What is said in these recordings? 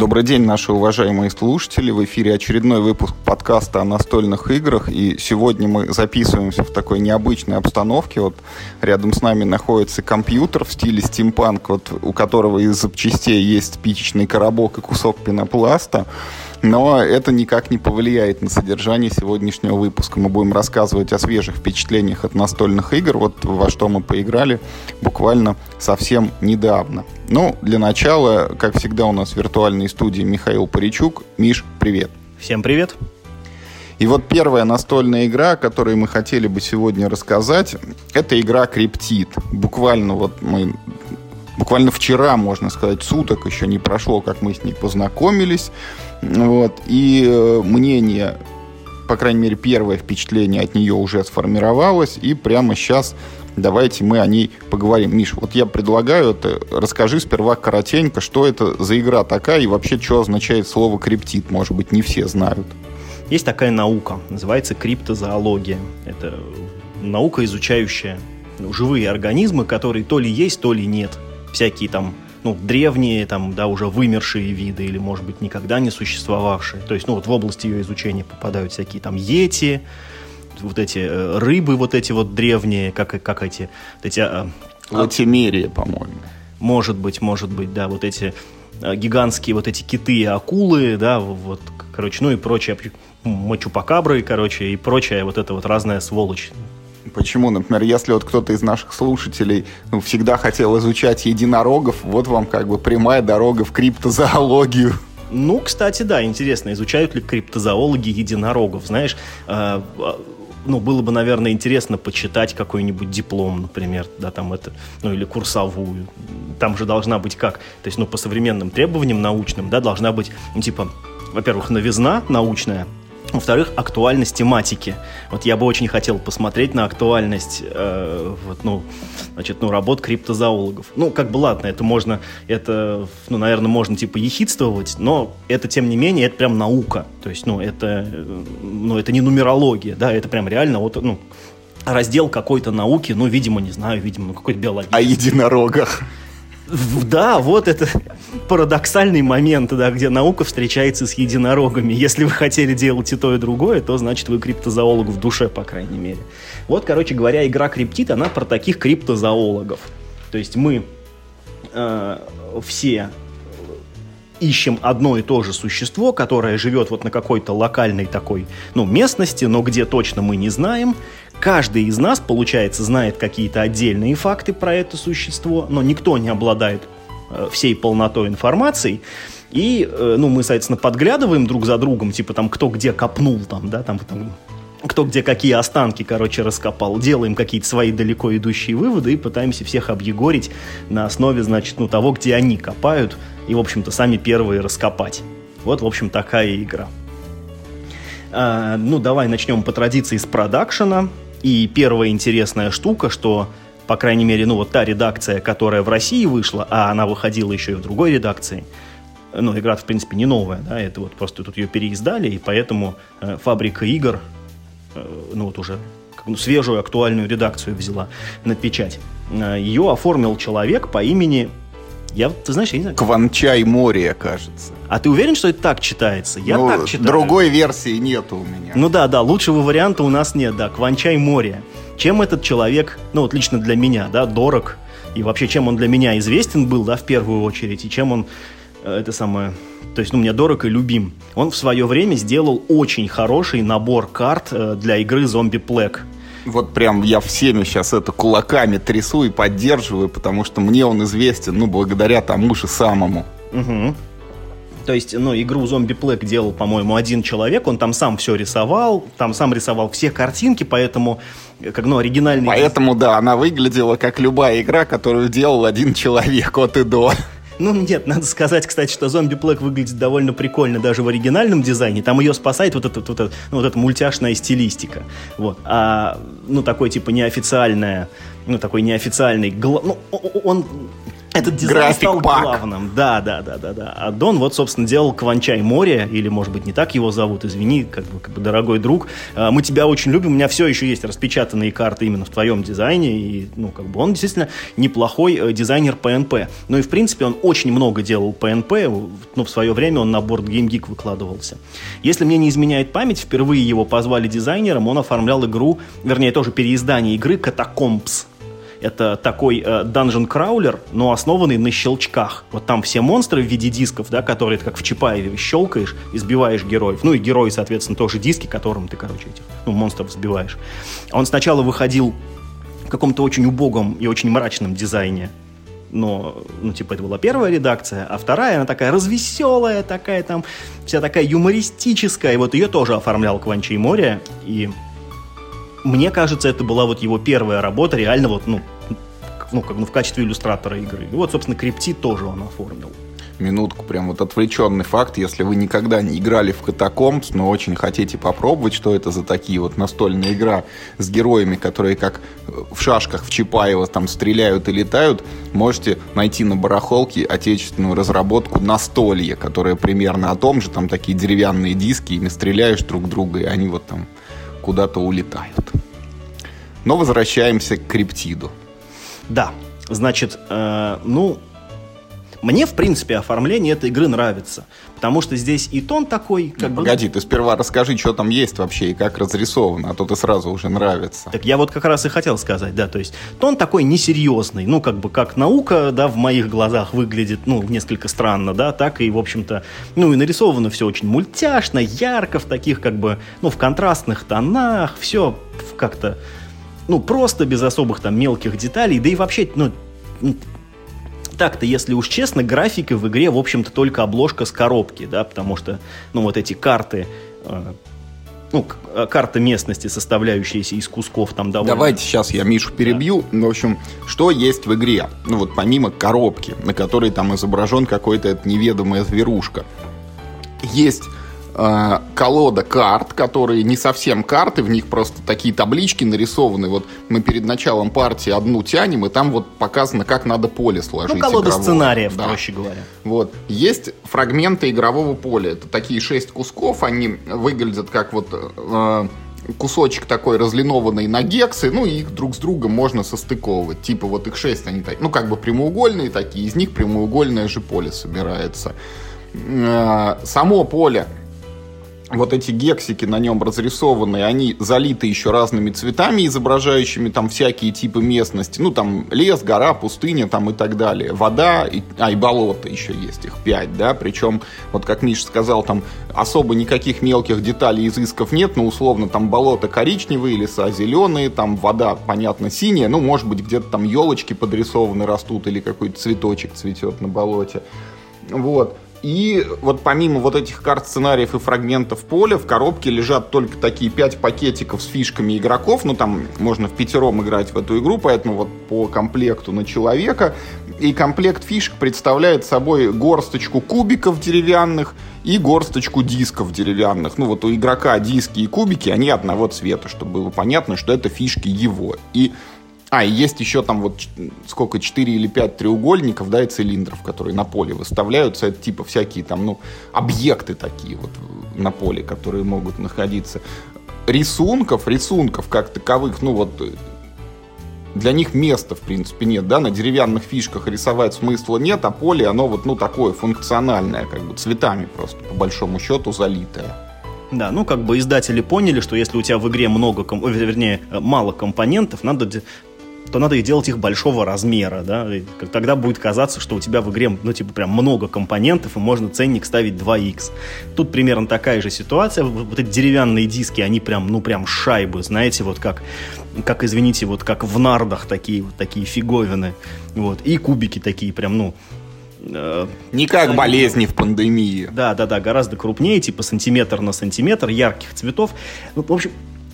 Добрый день, наши уважаемые слушатели. В эфире очередной выпуск подкаста о настольных играх. И сегодня мы записываемся в такой необычной обстановке. Вот рядом с нами находится компьютер в стиле стимпанк, вот, у которого из запчастей есть спичечный коробок и кусок пенопласта. Но это никак не повлияет на содержание сегодняшнего выпуска. Мы будем рассказывать о свежих впечатлениях от настольных игр, вот во что мы поиграли буквально совсем недавно. Ну, для начала, как всегда, у нас в виртуальной студии Михаил Паричук. Миш, привет. Всем привет. И вот первая настольная игра, о которой мы хотели бы сегодня рассказать, это игра Криптит. Буквально вот мы буквально вчера, можно сказать, суток еще не прошло, как мы с ней познакомились. Вот. И э, мнение, по крайней мере, первое впечатление от нее уже сформировалось. И прямо сейчас давайте мы о ней поговорим. Миш, вот я предлагаю это, расскажи сперва коротенько, что это за игра такая и вообще, что означает слово криптит. Может быть, не все знают. Есть такая наука, называется криптозоология. Это наука, изучающая живые организмы, которые то ли есть, то ли нет. Всякие там ну, древние, там, да, уже вымершие виды или, может быть, никогда не существовавшие. То есть, ну, вот в области ее изучения попадают всякие там йети, вот эти э, рыбы вот эти вот древние, как, как эти... Вот эти а, Латимерия, по-моему. Может быть, может быть, да, вот эти а, гигантские вот эти киты и акулы, да, вот, короче, ну и прочее, мочупакабры, короче, и прочая вот эта вот разная сволочь. Почему, например, если вот кто-то из наших слушателей ну, всегда хотел изучать единорогов, вот вам как бы прямая дорога в криптозоологию. Ну, кстати, да, интересно, изучают ли криптозоологи единорогов, знаешь, э, ну, было бы, наверное, интересно почитать какой-нибудь диплом, например, да, там это, ну, или курсовую. Там же должна быть как? То есть, ну, по современным требованиям научным, да, должна быть, ну, типа, во-первых, новизна научная, во-вторых, актуальность тематики. Вот я бы очень хотел посмотреть на актуальность э, вот, ну, значит, ну, работ криптозоологов. Ну, как бы ладно, это можно, это, ну, наверное, можно типа ехидствовать, но это, тем не менее, это прям наука. То есть, ну, это, ну, это не нумерология, да, это прям реально вот, ну, раздел какой-то науки, ну, видимо, не знаю, видимо, какой-то биологии. О единорогах. Да, вот это парадоксальный момент, да, где наука встречается с единорогами. Если вы хотели делать и то, и другое, то значит вы криптозоолог в душе, по крайней мере. Вот, короче говоря, игра Криптит, она про таких криптозоологов. То есть мы э, все ищем одно и то же существо, которое живет вот на какой-то локальной такой, ну, местности, но где точно мы не знаем. Каждый из нас, получается, знает какие-то отдельные факты про это существо, но никто не обладает э, всей полнотой информации. И, э, ну, мы, соответственно, подглядываем друг за другом, типа там, кто где копнул, там, да, там, там кто где какие останки, короче, раскопал, делаем какие-то свои далеко идущие выводы и пытаемся всех объегорить на основе, значит, ну, того, где они копают, и, в общем-то, сами первые раскопать. Вот, в общем, такая игра. А, ну, давай начнем по традиции с продакшена. И первая интересная штука, что, по крайней мере, ну вот та редакция, которая в России вышла, а она выходила еще и в другой редакции, ну, игра, в принципе, не новая, да, это вот просто тут ее переиздали, и поэтому э, фабрика игр, э, ну, вот уже ну, свежую, актуальную редакцию взяла на печать. Э, ее оформил человек по имени я, ты знаешь, я не знаю. Кванчай море, кажется. А ты уверен, что это так читается? Я ну, так читаю. Другой версии нету у меня. Ну да, да, лучшего варианта у нас нет, да. Кванчай море. Чем этот человек, ну вот лично для меня, да, дорог, и вообще чем он для меня известен был, да, в первую очередь, и чем он, э, это самое, то есть, ну, мне дорог и любим. Он в свое время сделал очень хороший набор карт э, для игры Зомби Плэк. Вот прям я всеми сейчас это кулаками трясу и поддерживаю, потому что мне он известен, ну, благодаря тому же самому. Угу. То есть, ну, игру Zombie Plague делал, по-моему, один человек, он там сам все рисовал, там сам рисовал все картинки, поэтому, как, ну, оригинальный... Поэтому, да, она выглядела как любая игра, которую делал один человек от и до. Ну, нет, надо сказать, кстати, что зомби Плэк выглядит довольно прикольно даже в оригинальном дизайне. Там ее спасает вот эта, вот эта, ну, вот эта мультяшная стилистика. Вот. А, ну, такой, типа, неофициальная, ну, такой неофициальный... Ну, он этот дизайн стал пак. главным. Да, да, да, да, да. А Дон вот, собственно, делал Кванчай море, или, может быть, не так его зовут, извини, как бы, как бы дорогой друг. А, мы тебя очень любим, у меня все еще есть распечатанные карты именно в твоем дизайне, и, ну, как бы он действительно неплохой э, дизайнер PNP. Ну и, в принципе, он очень много делал PNP, ну, в свое время он на борт Game Geek выкладывался. Если мне не изменяет память, впервые его позвали дизайнером, он оформлял игру, вернее, тоже переиздание игры Catacombs это такой э, dungeon краулер, но основанный на щелчках. Вот там все монстры в виде дисков, да, которые ты как в Чапаеве щелкаешь, избиваешь героев. Ну и герои, соответственно, тоже диски, которым ты, короче, этих, ну, монстров сбиваешь. Он сначала выходил в каком-то очень убогом и очень мрачном дизайне, но, ну, типа, это была первая редакция, а вторая, она такая развеселая, такая там, вся такая юмористическая, и вот ее тоже оформлял Кванчей Море, и мне кажется, это была вот его первая работа, реально вот, ну, ну, как, ну, в качестве иллюстратора игры. И вот, собственно, крипти тоже он оформил. Минутку, прям вот отвлеченный факт. Если вы никогда не играли в Катакомбс, но очень хотите попробовать, что это за такие вот настольная игра с героями, которые как в шашках в Чапаева там стреляют и летают, можете найти на барахолке отечественную разработку «Настолье», которая примерно о том же, там такие деревянные диски, ими стреляешь друг друга, и они вот там куда-то улетают. Но возвращаемся к криптиду. Да, значит, э, ну, мне, в принципе, оформление этой игры нравится. Потому что здесь и тон такой... Как ну, бы... Погоди, ты сперва расскажи, что там есть вообще и как разрисовано, а то ты сразу уже нравится. Так я вот как раз и хотел сказать, да, то есть тон такой несерьезный, ну, как бы как наука, да, в моих глазах выглядит, ну, несколько странно, да, так и, в общем-то, ну, и нарисовано все очень мультяшно, ярко, в таких, как бы, ну, в контрастных тонах, все как-то, ну, просто без особых там мелких деталей, да и вообще, ну, так-то, если уж честно, графики в игре, в общем-то, только обложка с коробки, да, потому что, ну, вот эти карты, э, ну, э, карта местности, составляющаяся из кусков там довольно... Давайте сейчас я Мишу перебью. Да. В общем, что есть в игре? Ну, вот помимо коробки, на которой там изображен какой-то неведомая зверушка, есть э, колода карт, которые не совсем карты, в них просто такие таблички нарисованы. Вот мы перед началом партии одну тянем, и там вот показано, как надо поле сложить. Ну, колода игрового. сценариев, да. проще говоря. Вот. Есть фрагменты игрового поля. Это такие шесть кусков, они выглядят как вот... Э, кусочек такой разлинованный на гексы, ну, и их друг с другом можно состыковывать. Типа вот их шесть, они так, ну, как бы прямоугольные такие, из них прямоугольное же поле собирается. Э, само поле вот эти гексики на нем разрисованные, они залиты еще разными цветами, изображающими там всякие типы местности. Ну, там лес, гора, пустыня там и так далее. Вода, и, а, и болото еще есть, их пять, да. Причем, вот как Миша сказал, там особо никаких мелких деталей, изысков нет, но условно там болото коричневые, леса зеленые, там вода, понятно, синяя, ну, может быть, где-то там елочки подрисованы растут или какой-то цветочек цветет на болоте. Вот. И вот помимо вот этих карт сценариев и фрагментов поля, в коробке лежат только такие пять пакетиков с фишками игроков. Ну, там можно в пятером играть в эту игру, поэтому вот по комплекту на человека. И комплект фишек представляет собой горсточку кубиков деревянных и горсточку дисков деревянных. Ну, вот у игрока диски и кубики, они одного цвета, чтобы было понятно, что это фишки его. И а, и есть еще там вот сколько, 4 или 5 треугольников, да, и цилиндров, которые на поле выставляются. Это типа всякие там, ну, объекты такие вот на поле, которые могут находиться. Рисунков, рисунков как таковых, ну вот для них места, в принципе, нет, да, на деревянных фишках рисовать смысла нет, а поле, оно вот, ну, такое функциональное, как бы цветами просто, по большому счету, залитое. Да, ну как бы издатели поняли, что если у тебя в игре много, вернее, мало компонентов, надо то надо и делать их большого размера, да, и тогда будет казаться, что у тебя в игре, ну, типа, прям много компонентов, и можно ценник ставить 2х. Тут примерно такая же ситуация, вот эти деревянные диски, они прям, ну, прям шайбы, знаете, вот как, как, извините, вот как в нардах такие, вот такие фиговины, вот, и кубики такие прям, ну, э, не как болезни в пандемии. Да, да, да, гораздо крупнее, типа сантиметр на сантиметр, ярких цветов. Ну, в общем,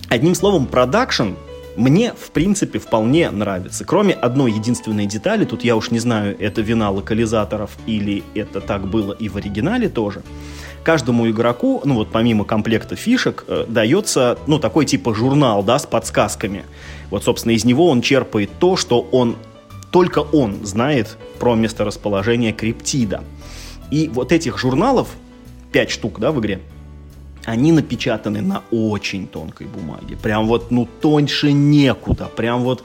одним словом, продакшн мне, в принципе, вполне нравится. Кроме одной единственной детали, тут я уж не знаю, это вина локализаторов или это так было и в оригинале тоже. Каждому игроку, ну вот помимо комплекта фишек, э, дается, ну, такой типа журнал, да, с подсказками. Вот, собственно, из него он черпает то, что он только он знает про месторасположение криптида. И вот этих журналов, 5 штук, да, в игре, они напечатаны на очень тонкой бумаге. Прям вот, ну, тоньше некуда. Прям вот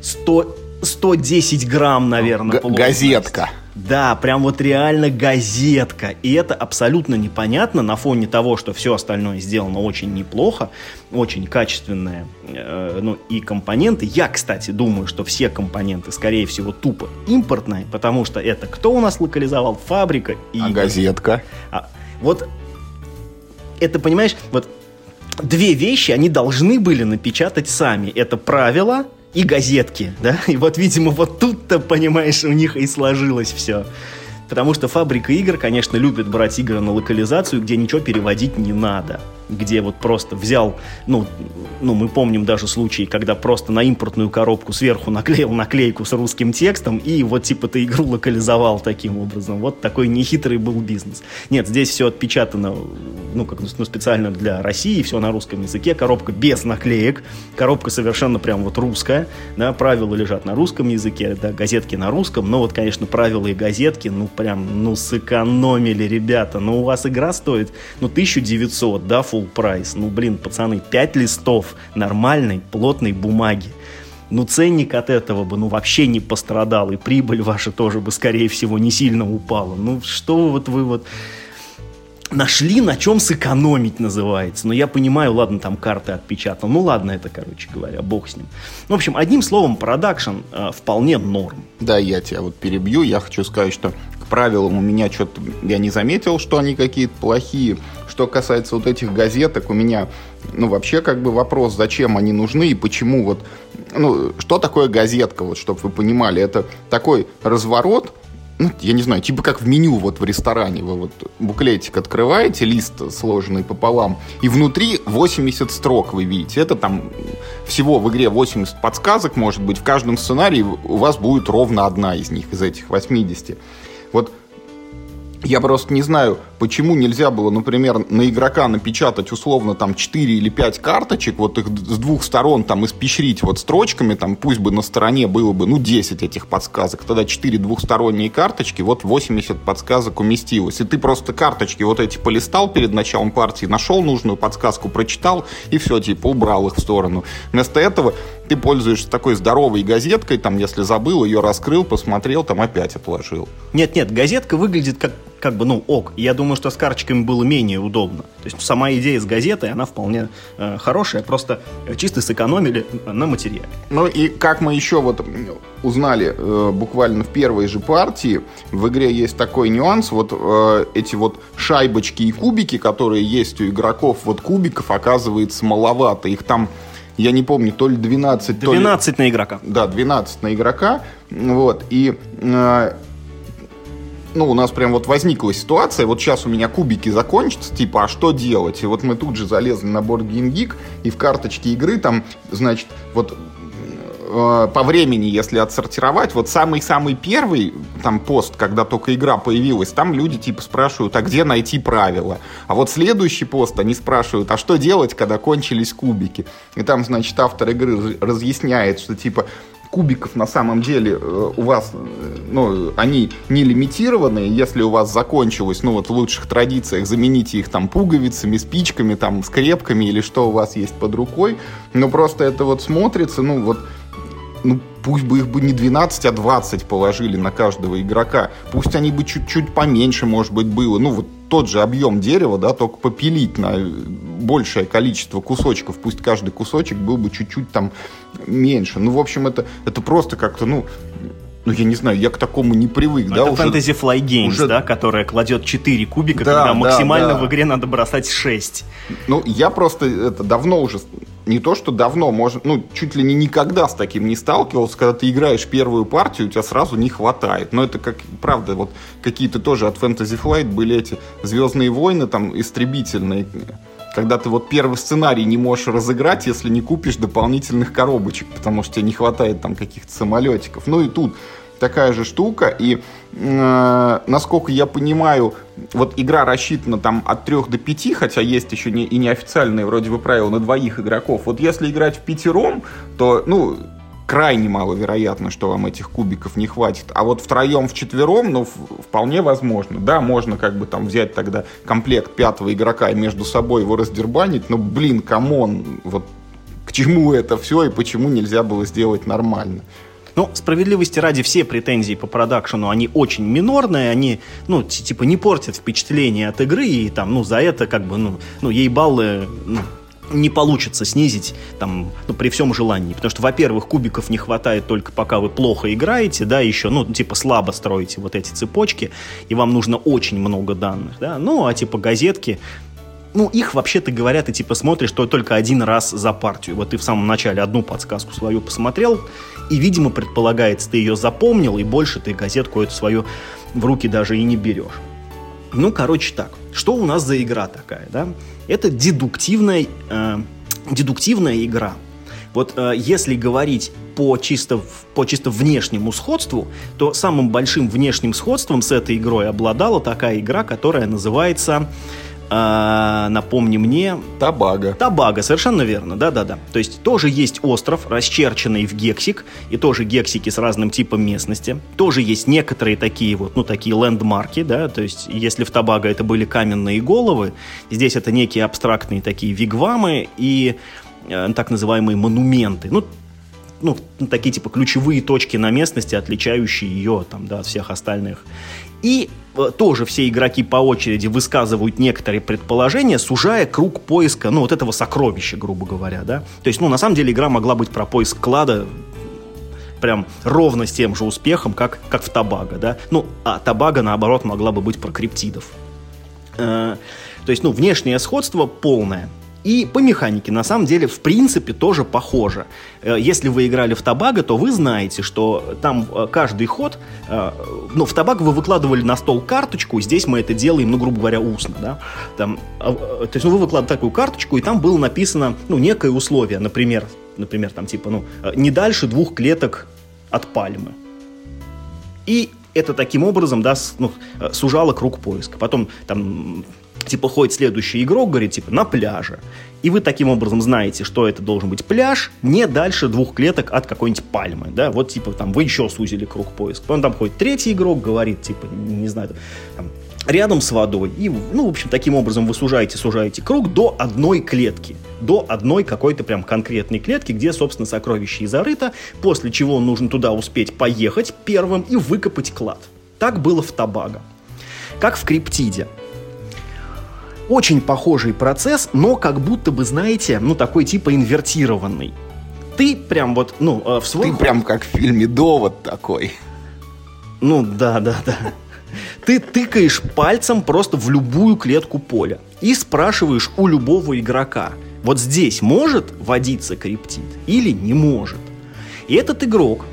100, 110 грамм, наверное, Г- Газетка. Да, прям вот реально газетка. И это абсолютно непонятно на фоне того, что все остальное сделано очень неплохо, очень качественное, э, ну и компоненты. Я, кстати, думаю, что все компоненты, скорее всего, тупо импортные, потому что это кто у нас локализовал? Фабрика и... А газетка? А, вот это, понимаешь, вот две вещи они должны были напечатать сами. Это правило и газетки, да? И вот, видимо, вот тут-то, понимаешь, у них и сложилось все. Потому что фабрика игр, конечно, любит брать игры на локализацию, где ничего переводить не надо где вот просто взял, ну, ну, мы помним даже случаи, когда просто на импортную коробку сверху наклеил наклейку с русским текстом и вот типа ты игру локализовал таким образом. Вот такой нехитрый был бизнес. Нет, здесь все отпечатано, ну, как ну, специально для России, все на русском языке, коробка без наклеек, коробка совершенно прям вот русская, да, правила лежат на русском языке, да, газетки на русском, но вот, конечно, правила и газетки, ну, прям, ну, сэкономили, ребята, ну, у вас игра стоит, ну, 1900, да, full прайс. Ну, блин, пацаны, 5 листов нормальной, плотной бумаги. Ну, ценник от этого бы, ну, вообще не пострадал, и прибыль ваша тоже бы, скорее всего, не сильно упала. Ну, что вот вы вот нашли, на чем сэкономить называется. Но я понимаю, ладно, там карты отпечатал. Ну ладно, это, короче говоря, бог с ним. В общем, одним словом, продакшн э, вполне норм. Да, я тебя вот перебью. Я хочу сказать, что правилам у меня что-то... Я не заметил, что они какие-то плохие. Что касается вот этих газеток, у меня, ну, вообще как бы вопрос, зачем они нужны и почему вот... Ну, что такое газетка, вот, чтобы вы понимали. Это такой разворот, ну, я не знаю, типа как в меню вот в ресторане. Вы вот буклетик открываете, лист сложенный пополам, и внутри 80 строк вы видите. Это там всего в игре 80 подсказок, может быть. В каждом сценарии у вас будет ровно одна из них, из этих 80. Вот я просто не знаю, почему нельзя было, например, на игрока напечатать условно там 4 или 5 карточек, вот их с двух сторон там испещрить вот строчками, там пусть бы на стороне было бы, ну, 10 этих подсказок, тогда 4 двухсторонние карточки, вот 80 подсказок уместилось. И ты просто карточки вот эти полистал перед началом партии, нашел нужную подсказку, прочитал, и все, типа, убрал их в сторону. Вместо этого ты пользуешься такой здоровой газеткой, там, если забыл, ее раскрыл, посмотрел, там опять отложил. Нет-нет, газетка выглядит как, как бы, ну, ок. Я думаю, что с карточками было менее удобно. То есть сама идея с газетой, она вполне э, хорошая, просто чисто сэкономили на материале. Ну и как мы еще вот узнали э, буквально в первой же партии, в игре есть такой нюанс, вот э, эти вот шайбочки и кубики, которые есть у игроков, вот кубиков оказывается маловато, их там я не помню, то ли 12, 12 то ли... на игрока. Да, 12 на игрока. Вот, и э, ну, у нас прям вот возникла ситуация, вот сейчас у меня кубики закончатся, типа, а что делать? И вот мы тут же залезли на борт Game и в карточке игры там, значит, вот Э, по времени, если отсортировать, вот самый-самый первый там пост, когда только игра появилась, там люди типа спрашивают, а где найти правила? А вот следующий пост они спрашивают, а что делать, когда кончились кубики? И там, значит, автор игры разъясняет, что типа кубиков на самом деле э, у вас, э, ну, они не лимитированные, если у вас закончилось, ну, вот в лучших традициях, замените их там пуговицами, спичками, там, скрепками или что у вас есть под рукой, но просто это вот смотрится, ну, вот ну, пусть бы их бы не 12, а 20 положили на каждого игрока. Пусть они бы чуть-чуть поменьше, может быть, было. Ну, вот тот же объем дерева, да, только попилить на большее количество кусочков. Пусть каждый кусочек был бы чуть-чуть там меньше. Ну, в общем, это, это просто как-то, ну, ну, я не знаю, я к такому не привык, Но да, это уже... Fantasy Fly Games, уже... да, которая кладет 4 кубика, да, когда максимально да, да. в игре надо бросать 6. Ну, я просто это давно уже не то, что давно, может, ну, чуть ли не никогда с таким не сталкивался, когда ты играешь первую партию, у тебя сразу не хватает. Но это как, правда, вот какие-то тоже от Fantasy Flight были эти Звездные войны, там, истребительные, когда ты вот первый сценарий не можешь разыграть, если не купишь дополнительных коробочек, потому что тебе не хватает там каких-то самолетиков. Ну и тут такая же штука, и э, насколько я понимаю, вот игра рассчитана там от 3 до 5, хотя есть еще не, и неофициальные вроде бы правила на двоих игроков. Вот если играть в пятером, то, ну, крайне маловероятно, что вам этих кубиков не хватит. А вот втроем, вчетвером, ну, вполне возможно. Да, можно как бы там взять тогда комплект пятого игрока и между собой его раздербанить, но, блин, come on, вот к чему это все и почему нельзя было сделать нормально. Ну, справедливости ради, все претензии по продакшену, они очень минорные, они, ну, типа, не портят впечатление от игры, и там, ну, за это, как бы, ну, ну ей баллы, ну, не получится снизить там, ну, при всем желании. Потому что, во-первых, кубиков не хватает только пока вы плохо играете, да, еще, ну, типа, слабо строите вот эти цепочки, и вам нужно очень много данных, да. Ну, а типа газетки, ну, их, вообще-то говоря, ты типа смотришь то только один раз за партию. Вот ты в самом начале одну подсказку свою посмотрел, и, видимо, предполагается, ты ее запомнил, и больше ты газетку эту свою в руки даже и не берешь. Ну, короче, так. Что у нас за игра такая, да? Это дедуктивная, э, дедуктивная игра. Вот э, если говорить по чисто, по чисто внешнему сходству, то самым большим внешним сходством с этой игрой обладала такая игра, которая называется а, напомни мне... Табага. Табага, совершенно верно, да-да-да. То есть тоже есть остров, расчерченный в гексик, и тоже гексики с разным типом местности. Тоже есть некоторые такие вот, ну, такие лендмарки, да, то есть если в Табага это были каменные головы, здесь это некие абстрактные такие вигвамы и э, так называемые монументы. Ну, ну, такие типа ключевые точки на местности, отличающие ее там, да, от всех остальных. И э, тоже все игроки по очереди высказывают некоторые предположения, сужая круг поиска, ну, вот этого сокровища, грубо говоря, да. То есть, ну, на самом деле игра могла быть про поиск клада прям ровно с тем же успехом, как, как в Табага, да. Ну, а Табага, наоборот, могла бы быть про криптидов. Э, то есть, ну, внешнее сходство полное. И по механике, на самом деле, в принципе, тоже похоже. Э, если вы играли в Табаго, то вы знаете, что там э, каждый ход... Э, ну, в Табаго вы выкладывали на стол карточку, здесь мы это делаем, ну, грубо говоря, устно, да? Там, то есть ну, вы выкладываете такую карточку, и там было написано, ну, некое условие, например, например, там, типа, ну, не дальше двух клеток от пальмы. И это таким образом, да, ну, сужало круг поиска. Потом там типа ходит следующий игрок, говорит, типа, на пляже. И вы таким образом знаете, что это должен быть пляж не дальше двух клеток от какой-нибудь пальмы, да, вот, типа, там, вы еще сузили круг поиска. Потом там ходит третий игрок, говорит, типа, не знаю, там, рядом с водой. И, ну, в общем, таким образом вы сужаете, сужаете круг до одной клетки. До одной какой-то прям конкретной клетки, где, собственно, сокровище и зарыто, после чего нужно туда успеть поехать первым и выкопать клад. Так было в Табаго. Как в Криптиде. Очень похожий процесс, но как будто бы, знаете, ну такой типа инвертированный. Ты прям вот, ну, э, в свой... Ты прям как в фильме «Довод» такой. Ну, да, да, да. Ты тыкаешь пальцем просто в любую клетку поля и спрашиваешь у любого игрока, вот здесь может водиться криптид или не может. И этот игрок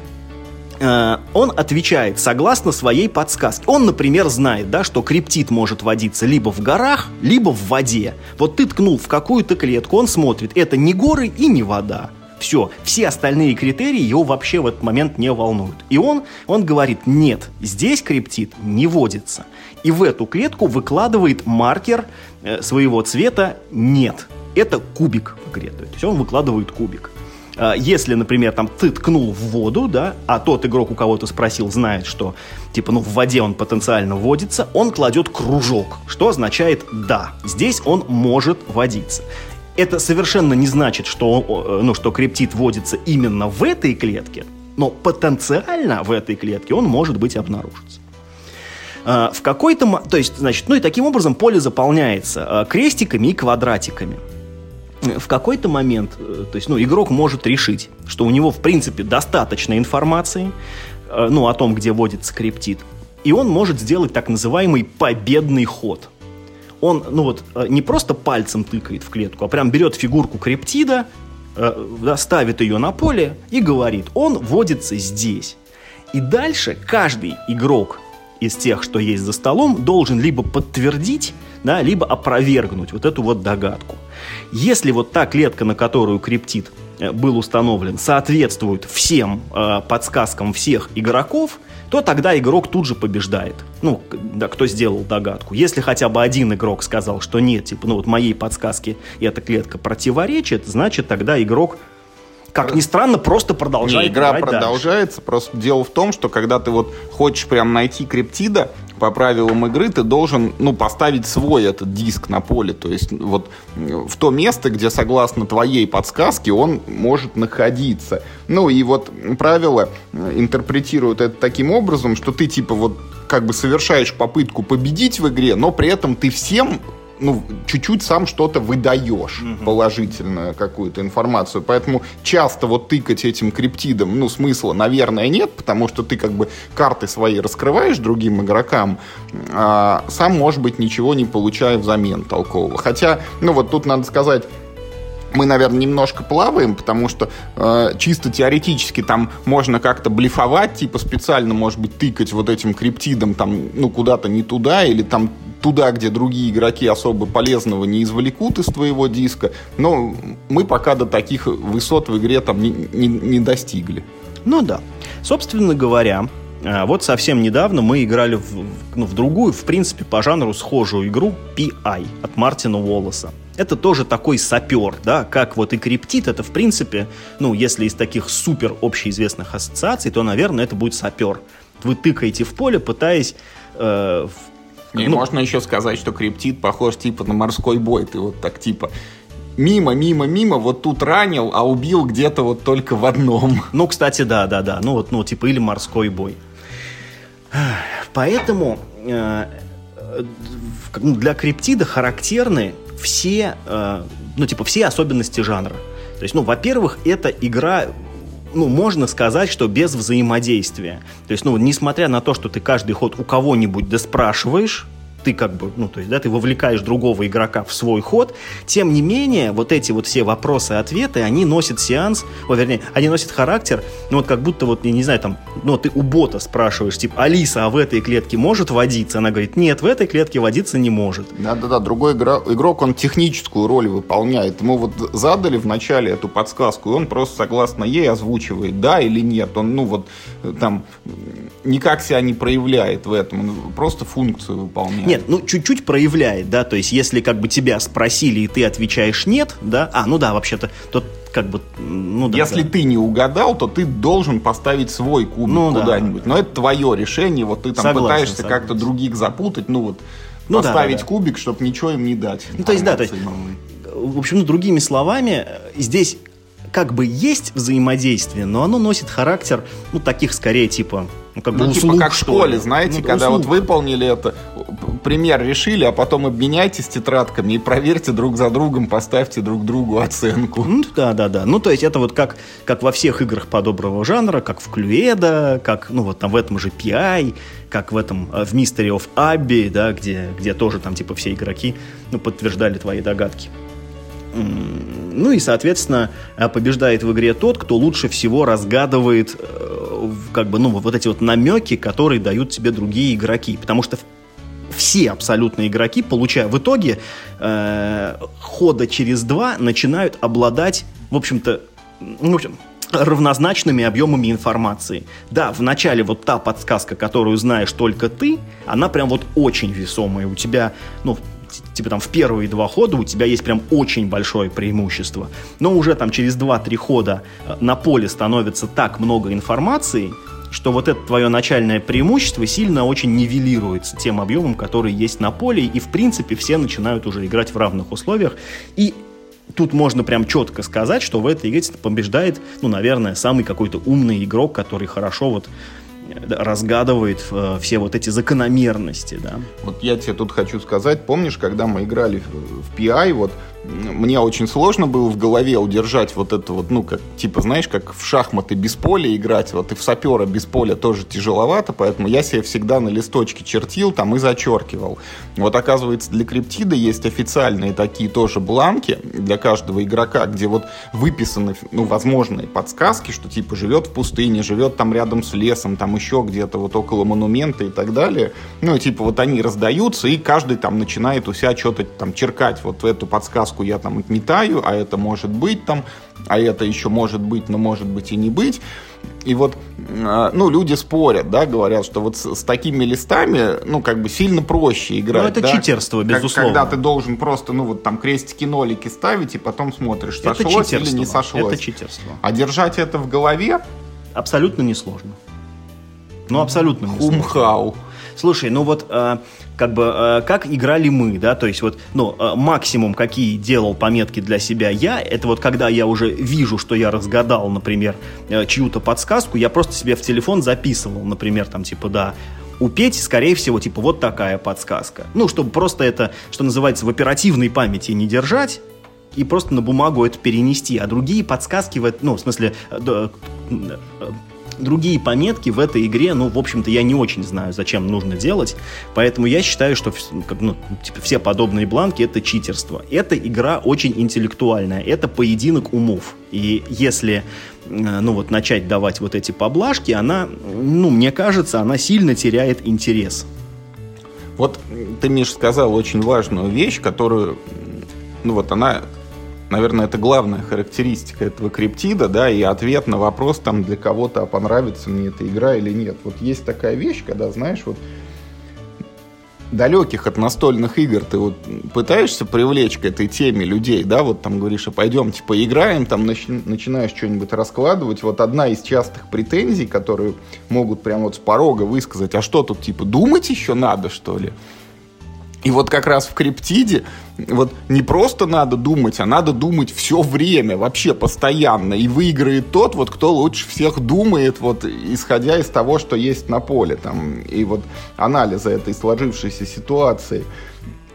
Э, он отвечает согласно своей подсказке. Он, например, знает, да, что криптит может водиться либо в горах, либо в воде. Вот ты ткнул в какую-то клетку, он смотрит, это не горы и не вода. Все, все остальные критерии его вообще в этот момент не волнуют. И он, он говорит, нет, здесь криптит не водится. И в эту клетку выкладывает маркер э, своего цвета «нет». Это кубик в игре. То есть он выкладывает кубик. А, если, например, там ты ткнул в воду, да, а тот игрок, у кого ты спросил, знает, что, типа, ну, в воде он потенциально водится, он кладет кружок, что означает «да». Здесь он может водиться. Это совершенно не значит, что, э, ну, что криптит водится именно в этой клетке, но потенциально в этой клетке он может быть обнаружится. А, в какой-то... То есть, значит, ну и таким образом поле заполняется а, крестиками и квадратиками в какой-то момент, э, то есть, ну, игрок может решить, что у него, в принципе, достаточно информации, э, ну, о том, где водится криптид, и он может сделать так называемый победный ход. Он, ну вот, э, не просто пальцем тыкает в клетку, а прям берет фигурку криптида, ставит ее на поле и говорит, он водится здесь. И дальше каждый игрок из тех, что есть за столом, должен либо подтвердить, да, либо опровергнуть вот эту вот догадку. Если вот та клетка, на которую криптит э, был установлен, соответствует всем э, подсказкам всех игроков, то тогда игрок тут же побеждает. Ну, да, кто сделал догадку. Если хотя бы один игрок сказал, что нет, типа, ну вот моей подсказке эта клетка противоречит, значит тогда игрок как ни странно, просто продолжает Не, игра продолжается. дальше. Просто дело в том, что когда ты вот хочешь прям найти криптида, по правилам игры ты должен, ну, поставить свой этот диск на поле. То есть вот в то место, где, согласно твоей подсказке, он может находиться. Ну, и вот правила интерпретируют это таким образом, что ты, типа, вот как бы совершаешь попытку победить в игре, но при этом ты всем ну, чуть-чуть сам что-то выдаешь, угу. положительную какую-то информацию. Поэтому часто вот тыкать этим криптидом, ну, смысла, наверное, нет, потому что ты как бы карты свои раскрываешь другим игрокам, а сам, может быть, ничего не получая взамен толкового. Хотя, ну, вот тут надо сказать, мы, наверное, немножко плаваем, потому что э, чисто теоретически там можно как-то блефовать, типа специально, может быть, тыкать вот этим криптидом там, ну, куда-то не туда, или там туда, где другие игроки особо полезного не извлекут из твоего диска. Но мы пока до таких высот в игре там не, не, не достигли. Ну да. Собственно говоря, э, вот совсем недавно мы играли в, ну, в другую, в принципе, по жанру схожую игру PI от Мартина Уоллеса. Это тоже такой сапер, да, как вот и криптит, это в принципе, ну, если из таких супер общеизвестных ассоциаций, то, наверное, это будет сапер. Вы тыкаете в поле, пытаясь э, не, ну, можно еще сказать, что криптит похож типа на морской бой. Ты вот так типа мимо, мимо, мимо, вот тут ранил, а убил где-то вот только в одном. Ну, кстати, да, да, да. Ну, вот, ну, типа, или морской бой. Поэтому э, ну, для криптида характерны все, э, ну, типа, все особенности жанра. То есть, ну, во-первых, это игра ну, можно сказать, что без взаимодействия. То есть, ну, несмотря на то, что ты каждый ход у кого-нибудь доспрашиваешь, ты как бы, ну, то есть, да, ты вовлекаешь другого игрока в свой ход, тем не менее, вот эти вот все вопросы-ответы, они носят сеанс, о, вернее, они носят характер, ну, вот как будто вот, я не знаю, там, ну, ты у бота спрашиваешь, типа, Алиса, а в этой клетке может водиться? Она говорит, нет, в этой клетке водиться не может. Да-да-да, другой игра, игрок, он техническую роль выполняет. Ему вот задали в начале эту подсказку, и он просто согласно ей озвучивает, да или нет. Он, ну, вот, там, никак себя не проявляет в этом, он просто функцию выполняет. Нет, ну чуть-чуть проявляет, да, то есть если как бы тебя спросили и ты отвечаешь нет, да, а, ну да, вообще-то, то как бы, ну да. Если да. ты не угадал, то ты должен поставить свой кубик ну, куда-нибудь. Да. Но это твое решение, вот ты там согласен, пытаешься как-то других запутать, ну вот ну, поставить да, да, кубик, чтобы ничего им не дать. Ну то есть да, то есть, в общем, ну другими словами, здесь как бы есть взаимодействие, но оно носит характер, ну, таких скорее типа ну, как ну, услуг, типа как в школе, знаете, ну, когда услуг. вот выполнили это, пример решили, а потом обменяйтесь тетрадками и проверьте друг за другом, поставьте друг другу оценку. Ну, да, да, да. Ну, то есть это вот как, как во всех играх подобного жанра, как в Клюэда, как, ну, вот там в этом же PI, как в этом, э, в Mystery of Abbey, да, где, где тоже там, типа, все игроки, ну, подтверждали твои догадки. Ну и, соответственно, э, побеждает в игре тот, кто лучше всего разгадывает э, как бы, ну, вот эти вот намеки, которые дают тебе другие игроки. Потому что все абсолютно игроки, получая в итоге э, хода через два, начинают обладать, в общем-то, ну, в общем, равнозначными объемами информации. Да, в начале вот та подсказка, которую знаешь только ты, она прям вот очень весомая. У тебя, ну, типа там в первые два хода у тебя есть прям очень большое преимущество. Но уже там через 2-3 хода э, на поле становится так много информации, что вот это твое начальное преимущество сильно очень нивелируется тем объемом, который есть на поле, и в принципе все начинают уже играть в равных условиях. И тут можно прям четко сказать, что в этой игре побеждает, ну, наверное, самый какой-то умный игрок, который хорошо вот разгадывает э, все вот эти закономерности, да. Вот я тебе тут хочу сказать, помнишь, когда мы играли в, PI, вот мне очень сложно было в голове удержать вот это вот, ну, как, типа, знаешь, как в шахматы без поля играть, вот и в сапера без поля тоже тяжеловато, поэтому я себе всегда на листочке чертил там и зачеркивал. Вот, оказывается, для криптида есть официальные такие тоже бланки для каждого игрока, где вот выписаны, ну, возможные подсказки, что, типа, живет в пустыне, живет там рядом с лесом, там еще где-то вот около монумента и так далее. Ну, типа, вот они раздаются, и каждый там начинает у себя что-то там черкать вот в эту подсказку подсказку я там отметаю, а это может быть там, а это еще может быть, но может быть и не быть. И вот, а, ну, люди спорят, да, говорят, что вот с, с такими листами, ну, как бы сильно проще играть. Ну, это да? читерство, безусловно. Когда ты должен просто, ну, вот там крестики-нолики ставить, и потом смотришь, это сошлось читерство. или не сошлось. Это читерство. А держать это в голове... Абсолютно несложно. Ну, абсолютно несложно. Хумхау. Слушай, ну вот э, как бы э, как играли мы, да, то есть вот, ну, э, максимум, какие делал пометки для себя я, это вот когда я уже вижу, что я разгадал, например, э, чью-то подсказку, я просто себе в телефон записывал, например, там, типа, да, у Пети, скорее всего, типа, вот такая подсказка. Ну, чтобы просто это, что называется, в оперативной памяти не держать, и просто на бумагу это перенести. А другие подсказки, в, ну, в смысле, э, другие пометки в этой игре, ну, в общем-то, я не очень знаю, зачем нужно делать, поэтому я считаю, что ну, типа, все подобные бланки — это читерство. Эта игра очень интеллектуальная, это поединок умов. И если э, ну вот начать давать вот эти поблажки, она, ну, мне кажется, она сильно теряет интерес. Вот ты, Миш, сказал очень важную вещь, которую, ну вот она наверное, это главная характеристика этого криптида, да, и ответ на вопрос там для кого-то, а понравится мне эта игра или нет. Вот есть такая вещь, когда, знаешь, вот далеких от настольных игр ты вот пытаешься привлечь к этой теме людей, да, вот там говоришь, а пойдем, типа, играем, там начи- начинаешь что-нибудь раскладывать. Вот одна из частых претензий, которые могут прямо вот с порога высказать, а что тут, типа, думать еще надо, что ли? И вот как раз в криптиде вот не просто надо думать, а надо думать все время, вообще постоянно. И выиграет тот, вот кто лучше всех думает, вот исходя из того, что есть на поле. Там, и вот анализа этой сложившейся ситуации.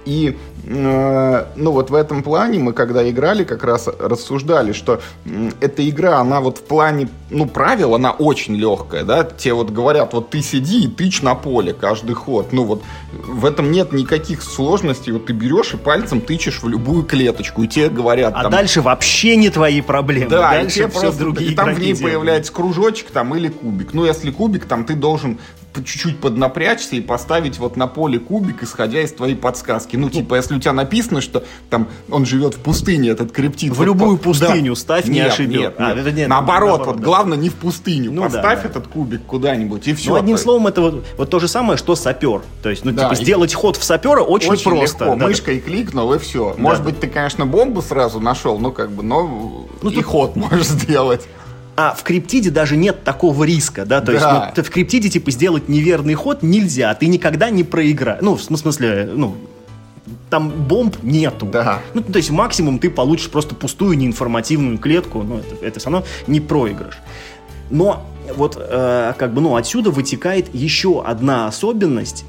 И э, ну вот в этом плане мы, когда играли, как раз рассуждали, что эта игра, она вот в плане, ну, правил, она очень легкая, да, те вот говорят, вот ты сиди и тычь на поле каждый ход, ну вот в этом нет никаких сложностей, вот ты берешь и пальцем тычешь в любую клеточку, и тебе говорят... А там, дальше вообще не твои проблемы, да, дальше и просто, другие и там в ней делают. появляется кружочек там или кубик, ну если кубик, там ты должен чуть-чуть поднапрячься и поставить вот на поле кубик, исходя из твоей подсказки. Ну, типа, если у тебя написано, что там он живет в пустыне, этот криптид. В вот, любую пустыню да. ставь, не ошибешь. Нет, а, нет. нет наоборот, наоборот, вот да. главное не в пустыню. Ну, Поставь да, этот кубик куда-нибудь, и все. Ну, одним словом, это вот, вот то же самое, что сапер. То есть, ну, да, типа, и... сделать ход в сапера очень, очень просто. Легко. Да. Мышкой кликнул, и все. Да. Может быть, ты, конечно, бомбу сразу нашел, ну, как бы, но ну, и тут... ход можешь сделать. А в криптиде даже нет такого риска, да, то да. есть ну, в криптиде типа сделать неверный ход нельзя, ты никогда не проиграешь, ну, в смысле, ну, там бомб нету. Да. Ну, то есть максимум ты получишь просто пустую неинформативную клетку, но это, это все равно не проигрыш. Но вот э, как бы, ну, отсюда вытекает еще одна особенность,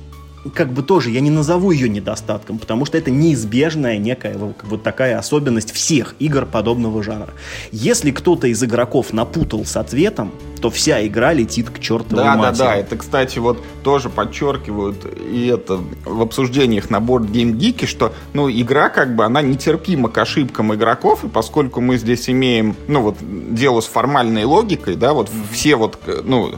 как бы тоже я не назову ее недостатком, потому что это неизбежная некая вот такая особенность всех игр подобного жанра. Если кто-то из игроков напутал с ответом, то вся игра летит к чертовой да, матери. Да, да, это, кстати, вот тоже подчеркивают и это в обсуждениях на борт Game Geek, что, ну, игра как бы, она нетерпима к ошибкам игроков, и поскольку мы здесь имеем, ну, вот, дело с формальной логикой, да, вот mm-hmm. все вот, ну,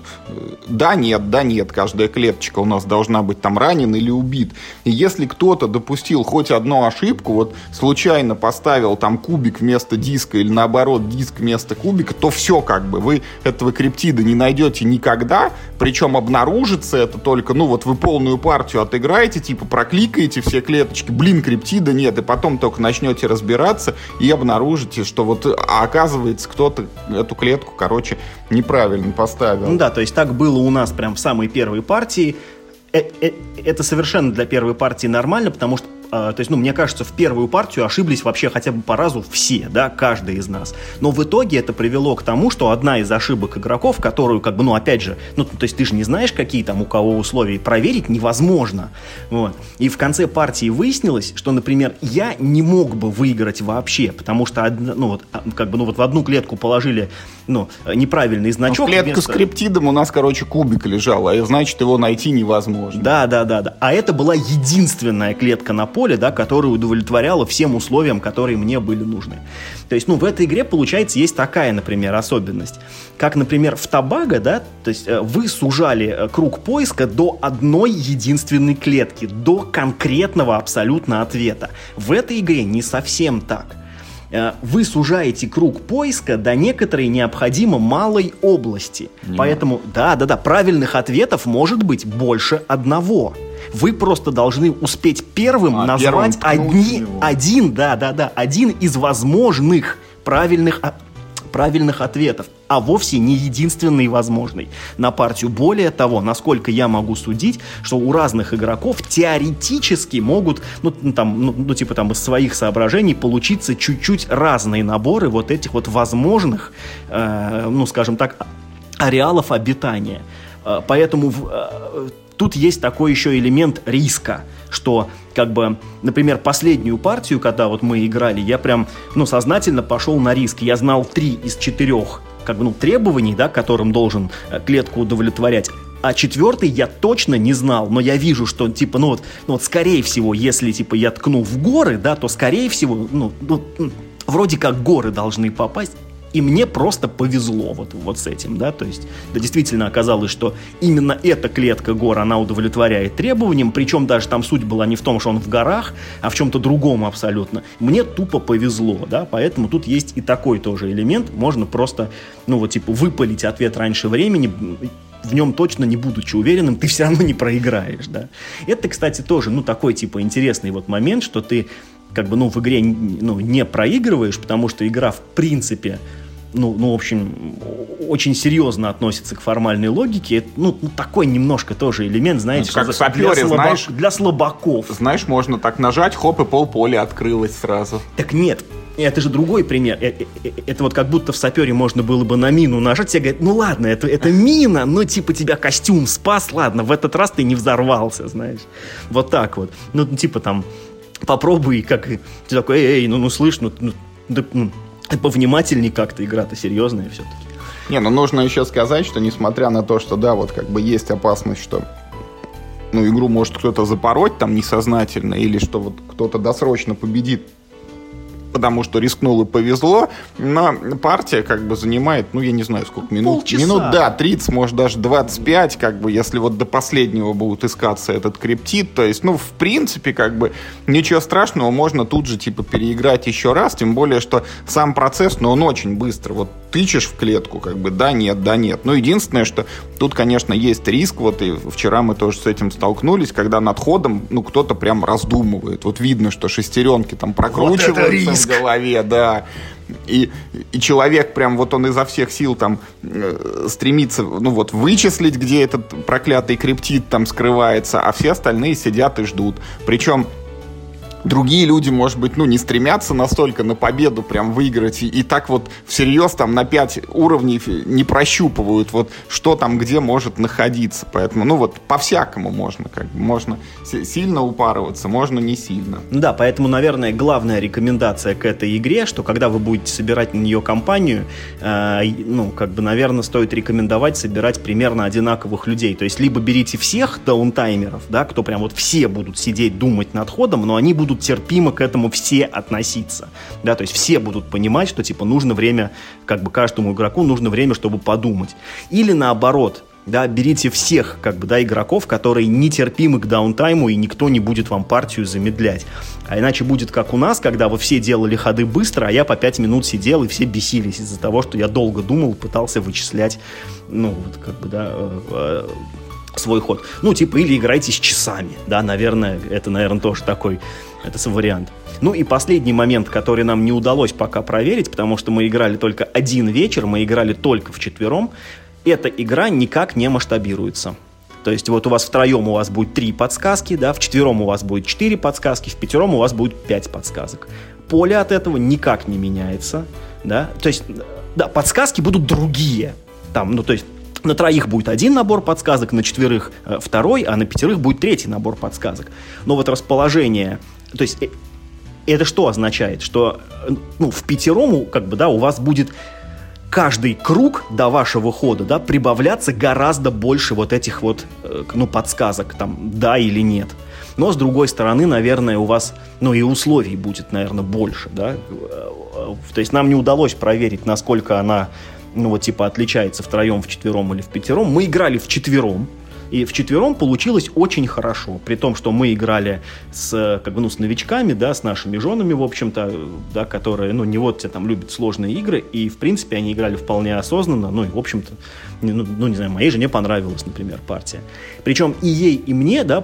да, нет, да, нет, каждая клеточка у нас должна быть там ранен или убит. И если кто-то допустил хоть одну ошибку, вот случайно поставил там кубик вместо диска или наоборот диск вместо кубика, то все как бы, вы этого криптида не найдете никогда, причем обнаружится это только, ну вот вы полную партию отыграете, типа прокликаете все клеточки, блин, криптида нет, и потом только начнете разбираться и обнаружите, что вот а оказывается кто-то эту клетку, короче, неправильно поставил. Ну да, то есть так было у нас прям в самой первой партии. Э, э, это совершенно для первой партии нормально, потому что то есть, ну, мне кажется, в первую партию ошиблись вообще хотя бы по разу все, да, каждый из нас. Но в итоге это привело к тому, что одна из ошибок игроков, которую, как бы, ну, опять же, ну, то есть ты же не знаешь, какие там у кого условия, проверить невозможно. Вот. И в конце партии выяснилось, что, например, я не мог бы выиграть вообще, потому что, ну, вот, а, как бы, ну, вот в одну клетку положили, ну, неправильный значок. Ну, клетку вместо... с криптидом у нас, короче, кубик лежал, а значит, его найти невозможно. Да, да, да, да. А это была единственная клетка на поле, поле, да, которое удовлетворяло всем условиям, которые мне были нужны. То есть, ну, в этой игре, получается, есть такая, например, особенность. Как, например, в Табаго, да, то есть э, вы сужали э, круг поиска до одной единственной клетки, до конкретного абсолютно ответа. В этой игре не совсем так. Э, вы сужаете круг поиска до некоторой необходимо малой области. Не Поэтому, да, да, да, правильных ответов может быть больше одного. Вы просто должны успеть первым а, назвать первым одни, один, да, да, да, один из возможных правильных правильных ответов, а вовсе не единственный возможный на партию. Более того, насколько я могу судить, что у разных игроков теоретически могут, ну, там, ну, ну типа там из своих соображений получиться чуть-чуть разные наборы вот этих вот возможных, э, ну, скажем так, ареалов обитания. Э, поэтому э, тут есть такой еще элемент риска, что как бы, например, последнюю партию, когда вот мы играли, я прям, ну, сознательно пошел на риск. Я знал три из четырех, как бы, ну, требований, да, которым должен э, клетку удовлетворять. А четвертый я точно не знал, но я вижу, что, типа, ну вот, ну вот, скорее всего, если, типа, я ткну в горы, да, то, скорее всего, ну, ну вроде как горы должны попасть, и мне просто повезло вот, вот с этим, да, то есть, да, действительно оказалось, что именно эта клетка гор, она удовлетворяет требованиям, причем даже там суть была не в том, что он в горах, а в чем-то другом абсолютно. Мне тупо повезло, да, поэтому тут есть и такой тоже элемент, можно просто, ну вот, типа, выпалить ответ раньше времени, в нем точно не будучи уверенным, ты все равно не проиграешь, да. Это, кстати, тоже, ну, такой, типа, интересный вот момент, что ты как бы, ну, в игре ну, не проигрываешь, потому что игра, в принципе, ну, ну, в общем, очень серьезно относится к формальной логике. Это, ну, ну, такой немножко тоже элемент, знаете, ну, как сапере, для, слабак, знаешь, для слабаков. Знаешь, можно так нажать, хоп, и полполя открылось сразу. Так нет, это же другой пример. Э, э, э, это вот как будто в сапере можно было бы на мину нажать, тебе говорят, ну ладно, это, это мина, но типа тебя костюм спас, ладно, в этот раз ты не взорвался, знаешь. Вот так вот. Ну, типа там, попробуй, как ты такой, эй, ну, ну слышь, ну, ну, ну повнимательней как-то, игра-то серьезная все-таки. Не, ну нужно еще сказать, что несмотря на то, что да, вот как бы есть опасность, что ну, игру может кто-то запороть там несознательно, или что вот кто-то досрочно победит потому что рискнул и повезло, но партия как бы занимает, ну, я не знаю, сколько минут. Полчаса. Минут, да, 30, может, даже 25, как бы, если вот до последнего будет искаться этот криптит, то есть, ну, в принципе, как бы, ничего страшного, можно тут же, типа, переиграть еще раз, тем более, что сам процесс, ну, он очень быстро, вот тычешь в клетку, как бы, да, нет, да, нет. Но единственное, что тут, конечно, есть риск, вот и вчера мы тоже с этим столкнулись, когда над ходом, ну, кто-то прям раздумывает. Вот видно, что шестеренки там прокручиваются вот в голове, да. И, и человек прям вот он изо всех сил там э, стремится, ну вот, вычислить, где этот проклятый криптит там скрывается, а все остальные сидят и ждут. Причем другие люди, может быть, ну, не стремятся настолько на победу прям выиграть, и, и так вот всерьез там на 5 уровней не прощупывают, вот что там где может находиться. Поэтому, ну, вот по-всякому можно, как бы, можно сильно упарываться, можно не сильно. Да, поэтому, наверное, главная рекомендация к этой игре, что когда вы будете собирать на нее компанию, э, ну, как бы, наверное, стоит рекомендовать собирать примерно одинаковых людей. То есть, либо берите всех даунтаймеров, да, кто прям вот все будут сидеть, думать над ходом, но они будут будут терпимо к этому все относиться. Да, то есть все будут понимать, что типа нужно время, как бы каждому игроку нужно время, чтобы подумать. Или наоборот, да, берите всех, как бы, да, игроков, которые нетерпимы к даунтайму, и никто не будет вам партию замедлять. А иначе будет как у нас, когда вы все делали ходы быстро, а я по 5 минут сидел, и все бесились из-за того, что я долго думал, пытался вычислять, ну, вот, как бы, да, э, э, свой ход. Ну, типа, или играйте с часами, да, наверное, это, наверное, тоже такой, это вариант. Ну и последний момент, который нам не удалось пока проверить, потому что мы играли только один вечер, мы играли только в четвером, эта игра никак не масштабируется. То есть вот у вас втроем у вас будет три подсказки, да, в четвером у вас будет четыре подсказки, в пятером у вас будет пять подсказок. Поле от этого никак не меняется, да, то есть, да, подсказки будут другие, там, ну, то есть на троих будет один набор подсказок, на четверых э, второй, а на пятерых будет третий набор подсказок. Но вот расположение, то есть э, это что означает? Что э, ну, в пятером, как бы, да, у вас будет каждый круг до вашего хода, да, прибавляться гораздо больше вот этих вот, э, ну, подсказок, там, да или нет. Но, с другой стороны, наверное, у вас, ну, и условий будет, наверное, больше, да. То есть нам не удалось проверить, насколько она, ну, вот, типа, отличается втроем, вчетвером или в пятером. Мы играли в четвером, и в четвером получилось очень хорошо, при том, что мы играли с, как бы, ну, с новичками, да, с нашими женами, в общем-то, да, которые, ну, не вот те там любят сложные игры, и, в принципе, они играли вполне осознанно, ну, и, в общем-то, ну, ну, не знаю, моей жене понравилась, например, партия. Причем и ей, и мне, да,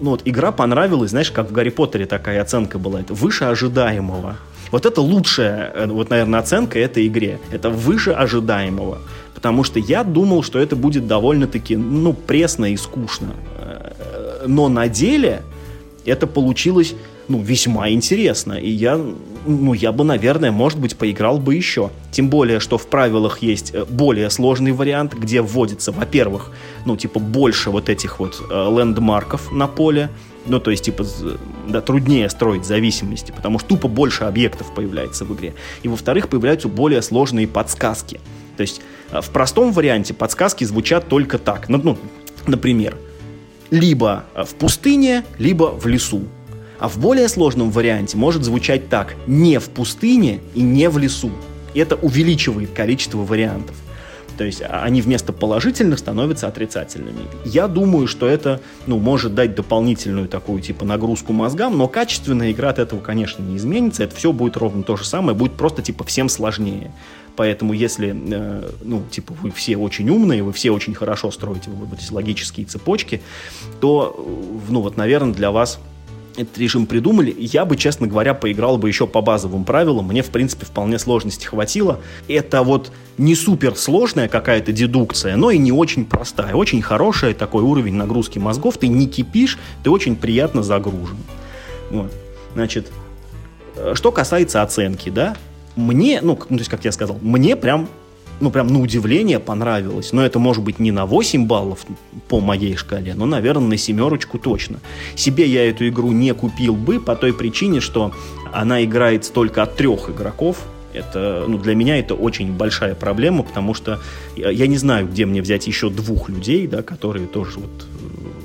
ну, вот игра понравилась, знаешь, как в Гарри Поттере такая оценка была, это выше ожидаемого. Вот это лучшая, э, вот, наверное, оценка этой игре. Это выше ожидаемого потому что я думал, что это будет довольно-таки, ну, пресно и скучно. Э, но на деле это получилось, ну, весьма интересно, и я, ну, я бы, наверное, может быть, поиграл бы еще. Тем более, что в правилах есть э, более сложный вариант, где вводится, во-первых, ну, типа, больше вот этих вот э, лендмарков на поле, ну, то есть, типа, да, труднее строить зависимости, потому что тупо больше объектов появляется в игре. И, во-вторых, появляются более сложные подсказки. То есть э, в простом варианте подсказки звучат только так. Ну, ну, например, либо э, в пустыне, либо в лесу. А в более сложном варианте может звучать так. Не в пустыне и не в лесу. Это увеличивает количество вариантов. То есть а, они вместо положительных становятся отрицательными. Я думаю, что это ну, может дать дополнительную такую типа нагрузку мозгам, но качественная игра от этого, конечно, не изменится. Это все будет ровно то же самое, будет просто типа всем сложнее. Поэтому если, э, ну, типа, вы все очень умные, вы все очень хорошо строите вот эти логические цепочки, то, э, ну, вот, наверное, для вас этот режим придумали. Я бы, честно говоря, поиграл бы еще по базовым правилам. Мне, в принципе, вполне сложности хватило. Это вот не супер сложная какая-то дедукция, но и не очень простая. Очень хорошая такой уровень нагрузки мозгов. Ты не кипишь, ты очень приятно загружен. Вот. Значит, э, что касается оценки, да, мне, ну, ну, то есть, как я сказал, мне прям ну, прям на удивление понравилось. Но это может быть не на 8 баллов по моей шкале, но, наверное, на семерочку точно. Себе я эту игру не купил бы по той причине, что она играется только от трех игроков. Это, ну, для меня это очень большая проблема, потому что я не знаю, где мне взять еще двух людей, да, которые тоже вот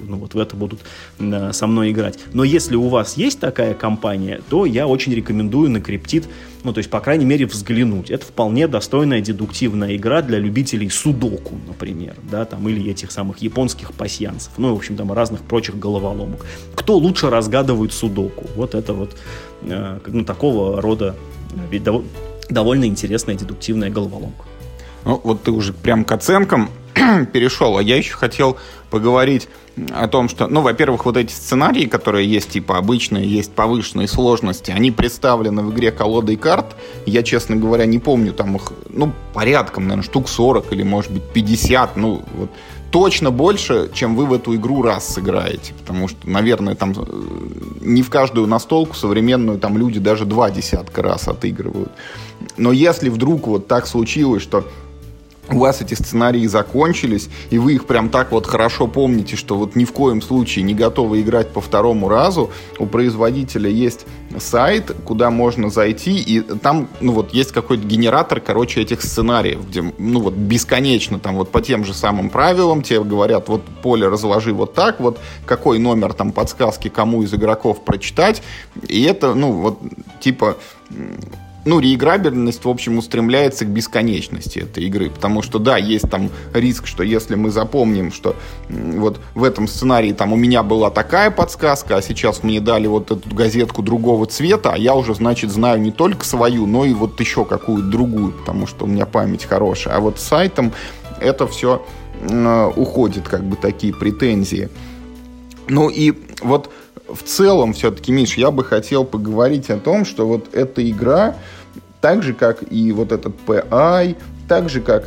ну, вот в это будут э, со мной играть. Но если у вас есть такая компания, то я очень рекомендую на криптит, ну, то есть, по крайней мере, взглянуть. Это вполне достойная дедуктивная игра для любителей судоку, например, да, там, или этих самых японских пасьянцев, ну, в общем, там, разных прочих головоломок. Кто лучше разгадывает судоку? Вот это вот, э, ну, такого рода, ведь дов- довольно интересная дедуктивная головоломка. Ну, вот ты уже прям к оценкам перешел, а я еще хотел поговорить о том, что, ну, во-первых, вот эти сценарии, которые есть, типа, обычные, есть повышенные сложности, они представлены в игре колодой карт. Я, честно говоря, не помню там их, ну, порядком, наверное, штук 40 или, может быть, 50, ну, вот точно больше, чем вы в эту игру раз сыграете. Потому что, наверное, там э, не в каждую настолку современную там люди даже два десятка раз отыгрывают. Но если вдруг вот так случилось, что у вас эти сценарии закончились, и вы их прям так вот хорошо помните, что вот ни в коем случае не готовы играть по второму разу, у производителя есть сайт, куда можно зайти, и там, ну вот, есть какой-то генератор, короче, этих сценариев, где, ну вот, бесконечно там вот по тем же самым правилам тебе говорят, вот поле разложи вот так, вот какой номер там подсказки кому из игроков прочитать, и это, ну вот, типа ну, реиграбельность, в общем, устремляется к бесконечности этой игры. Потому что, да, есть там риск, что если мы запомним, что вот в этом сценарии там у меня была такая подсказка, а сейчас мне дали вот эту газетку другого цвета, а я уже, значит, знаю не только свою, но и вот еще какую-то другую, потому что у меня память хорошая. А вот с сайтом это все э, уходит, как бы такие претензии. Ну и вот в целом, все-таки, Миш, я бы хотел поговорить о том, что вот эта игра, так же, как и вот этот PI, так же, как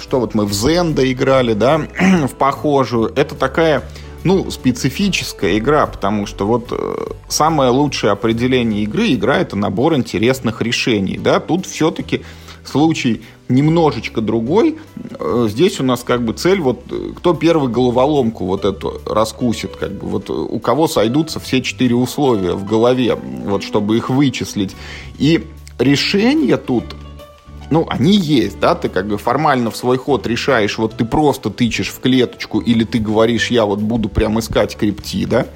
что вот мы в Зенда играли, да, в похожую, это такая, ну, специфическая игра, потому что вот э, самое лучшее определение игры, игра это набор интересных решений, да, тут все-таки случай немножечко другой. Э, здесь у нас как бы цель, вот кто первый головоломку вот эту раскусит, как бы вот у кого сойдутся все четыре условия в голове, вот чтобы их вычислить. И решение тут ну, они есть, да, ты как бы формально в свой ход решаешь, вот ты просто тычешь в клеточку, или ты говоришь, я вот буду прям искать крипти, да,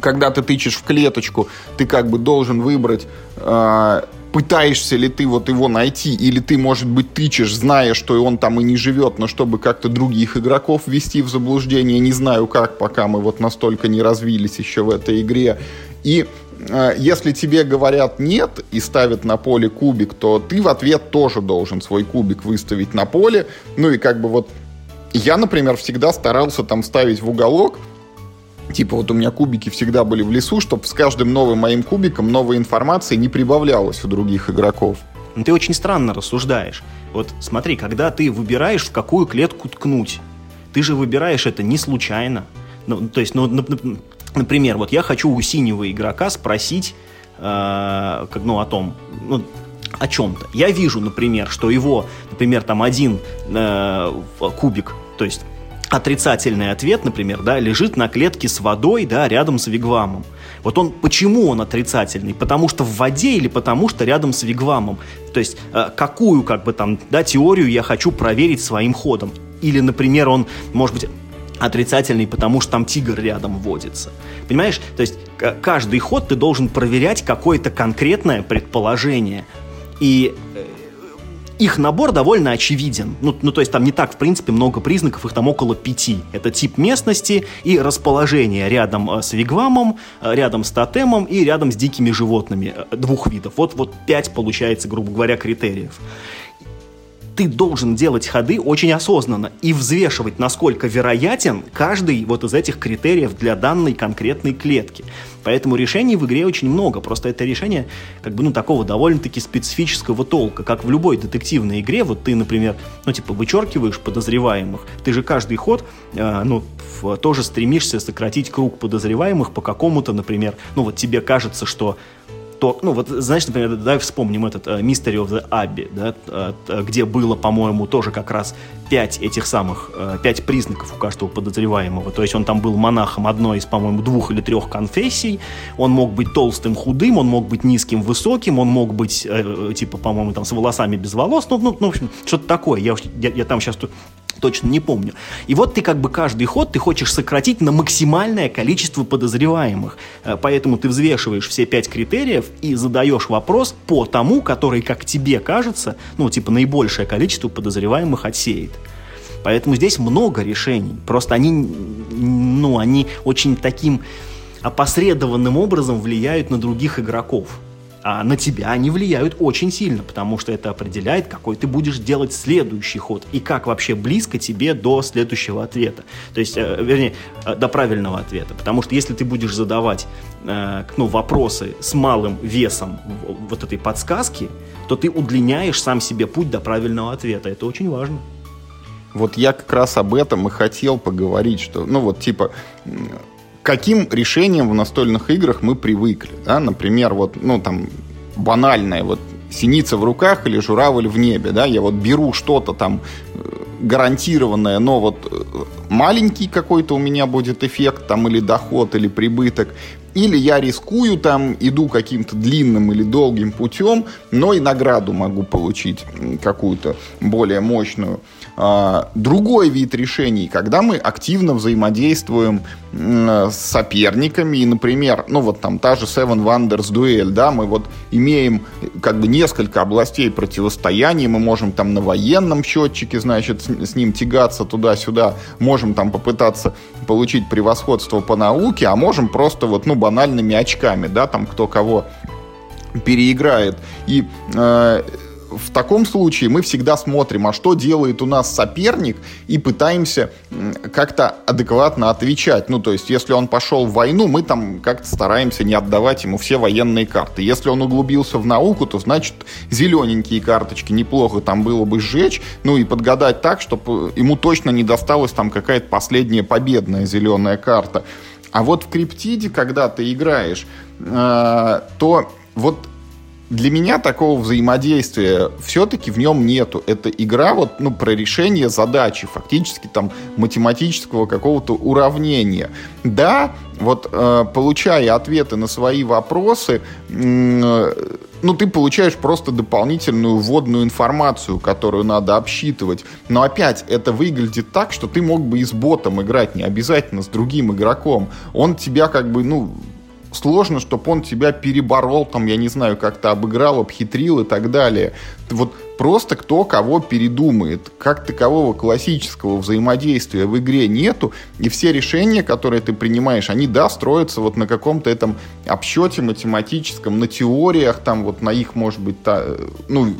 когда ты тычешь в клеточку, ты как бы должен выбрать, э, пытаешься ли ты вот его найти, или ты, может быть, тычешь, зная, что он там и не живет, но чтобы как-то других игроков ввести в заблуждение, не знаю как, пока мы вот настолько не развились еще в этой игре. И э, если тебе говорят нет и ставят на поле кубик, то ты в ответ тоже должен свой кубик выставить на поле. Ну и как бы вот я, например, всегда старался там ставить в уголок, Типа вот у меня кубики всегда были в лесу, чтобы с каждым новым моим кубиком новой информации не прибавлялось у других игроков. Ну, ты очень странно рассуждаешь. Вот смотри, когда ты выбираешь, в какую клетку ткнуть, ты же выбираешь это не случайно. Ну, то есть, ну, например, вот я хочу у синего игрока спросить, э, как, ну, о том, ну, о чем-то. Я вижу, например, что его, например, там один э, кубик, то есть отрицательный ответ, например, да, лежит на клетке с водой, да, рядом с вигвамом. Вот он, почему он отрицательный? Потому что в воде или потому что рядом с вигвамом? То есть, э, какую, как бы там, да, теорию я хочу проверить своим ходом? Или, например, он, может быть, отрицательный, потому что там тигр рядом водится. Понимаешь? То есть, каждый ход ты должен проверять какое-то конкретное предположение. И э, их набор довольно очевиден. Ну, ну, то есть там не так, в принципе, много признаков, их там около пяти. Это тип местности и расположение рядом э, с вигвамом, э, рядом с тотемом и рядом с дикими животными э, двух видов. Вот, вот пять, получается, грубо говоря, критериев ты должен делать ходы очень осознанно и взвешивать, насколько вероятен каждый вот из этих критериев для данной конкретной клетки. Поэтому решений в игре очень много. Просто это решение как бы, ну, такого довольно-таки специфического толка. Как в любой детективной игре, вот ты, например, ну, типа, вычеркиваешь подозреваемых, ты же каждый ход, э, ну, в, тоже стремишься сократить круг подозреваемых по какому-то, например, ну, вот тебе кажется, что то, ну вот, знаешь, например, давай вспомним этот uh, Mystery of the Abbey, да, uh, где было, по-моему, тоже как раз пять этих самых, uh, пять признаков у каждого подозреваемого. То есть он там был монахом одной из, по-моему, двух или трех конфессий. Он мог быть толстым, худым, он мог быть низким, высоким, он мог быть, uh, типа, по-моему, там с волосами без волос. Ну, ну, ну в общем, что-то такое. Я, я, я там сейчас точно не помню. И вот ты как бы каждый ход ты хочешь сократить на максимальное количество подозреваемых. Э, поэтому ты взвешиваешь все пять критериев и задаешь вопрос по тому, который, как тебе кажется, ну, типа, наибольшее количество подозреваемых отсеет. Поэтому здесь много решений. Просто они, ну, они очень таким опосредованным образом влияют на других игроков на тебя они влияют очень сильно, потому что это определяет, какой ты будешь делать следующий ход и как вообще близко тебе до следующего ответа. То есть, э, вернее, э, до правильного ответа. Потому что если ты будешь задавать э, ну, вопросы с малым весом вот этой подсказки, то ты удлиняешь сам себе путь до правильного ответа. Это очень важно. Вот я как раз об этом и хотел поговорить, что, ну вот, типа, каким решением в настольных играх мы привыкли. Да? Например, вот, ну, там, банальное, вот, синица в руках или журавль в небе, да, я вот беру что-то там э, гарантированное, но вот э, маленький какой-то у меня будет эффект там или доход, или прибыток, или я рискую там, иду каким-то длинным или долгим путем, но и награду могу получить какую-то более мощную. А, другой вид решений, когда мы активно взаимодействуем с соперниками, и, например, ну вот там та же Seven Wonders дуэль, да, мы вот имеем как бы несколько областей противостояния, мы можем там на военном счетчике, значит, с ним тягаться туда-сюда, можем там попытаться получить превосходство по науке, а можем просто вот, ну, банальными очками, да, там кто кого переиграет. И э, в таком случае мы всегда смотрим, а что делает у нас соперник, и пытаемся как-то адекватно отвечать. Ну, то есть, если он пошел в войну, мы там как-то стараемся не отдавать ему все военные карты. Если он углубился в науку, то, значит, зелененькие карточки неплохо там было бы сжечь, ну и подгадать так, чтобы ему точно не досталась там какая-то последняя победная зеленая карта. А вот в криптиде, когда ты играешь, э, то вот для меня такого взаимодействия все-таки в нем нету. Это игра вот, ну, про решение задачи, фактически там математического какого-то уравнения. Да, вот э, получая ответы на свои вопросы, э, ну, ты получаешь просто дополнительную вводную информацию, которую надо обсчитывать. Но опять, это выглядит так, что ты мог бы и с ботом играть, не обязательно с другим игроком. Он тебя как бы, ну, сложно, чтобы он тебя переборол, там, я не знаю, как-то обыграл, обхитрил и так далее. Вот просто кто кого передумает. Как такового классического взаимодействия в игре нету, и все решения, которые ты принимаешь, они, да, строятся вот на каком-то этом обсчете математическом, на теориях, там вот на их, может быть, та, ну,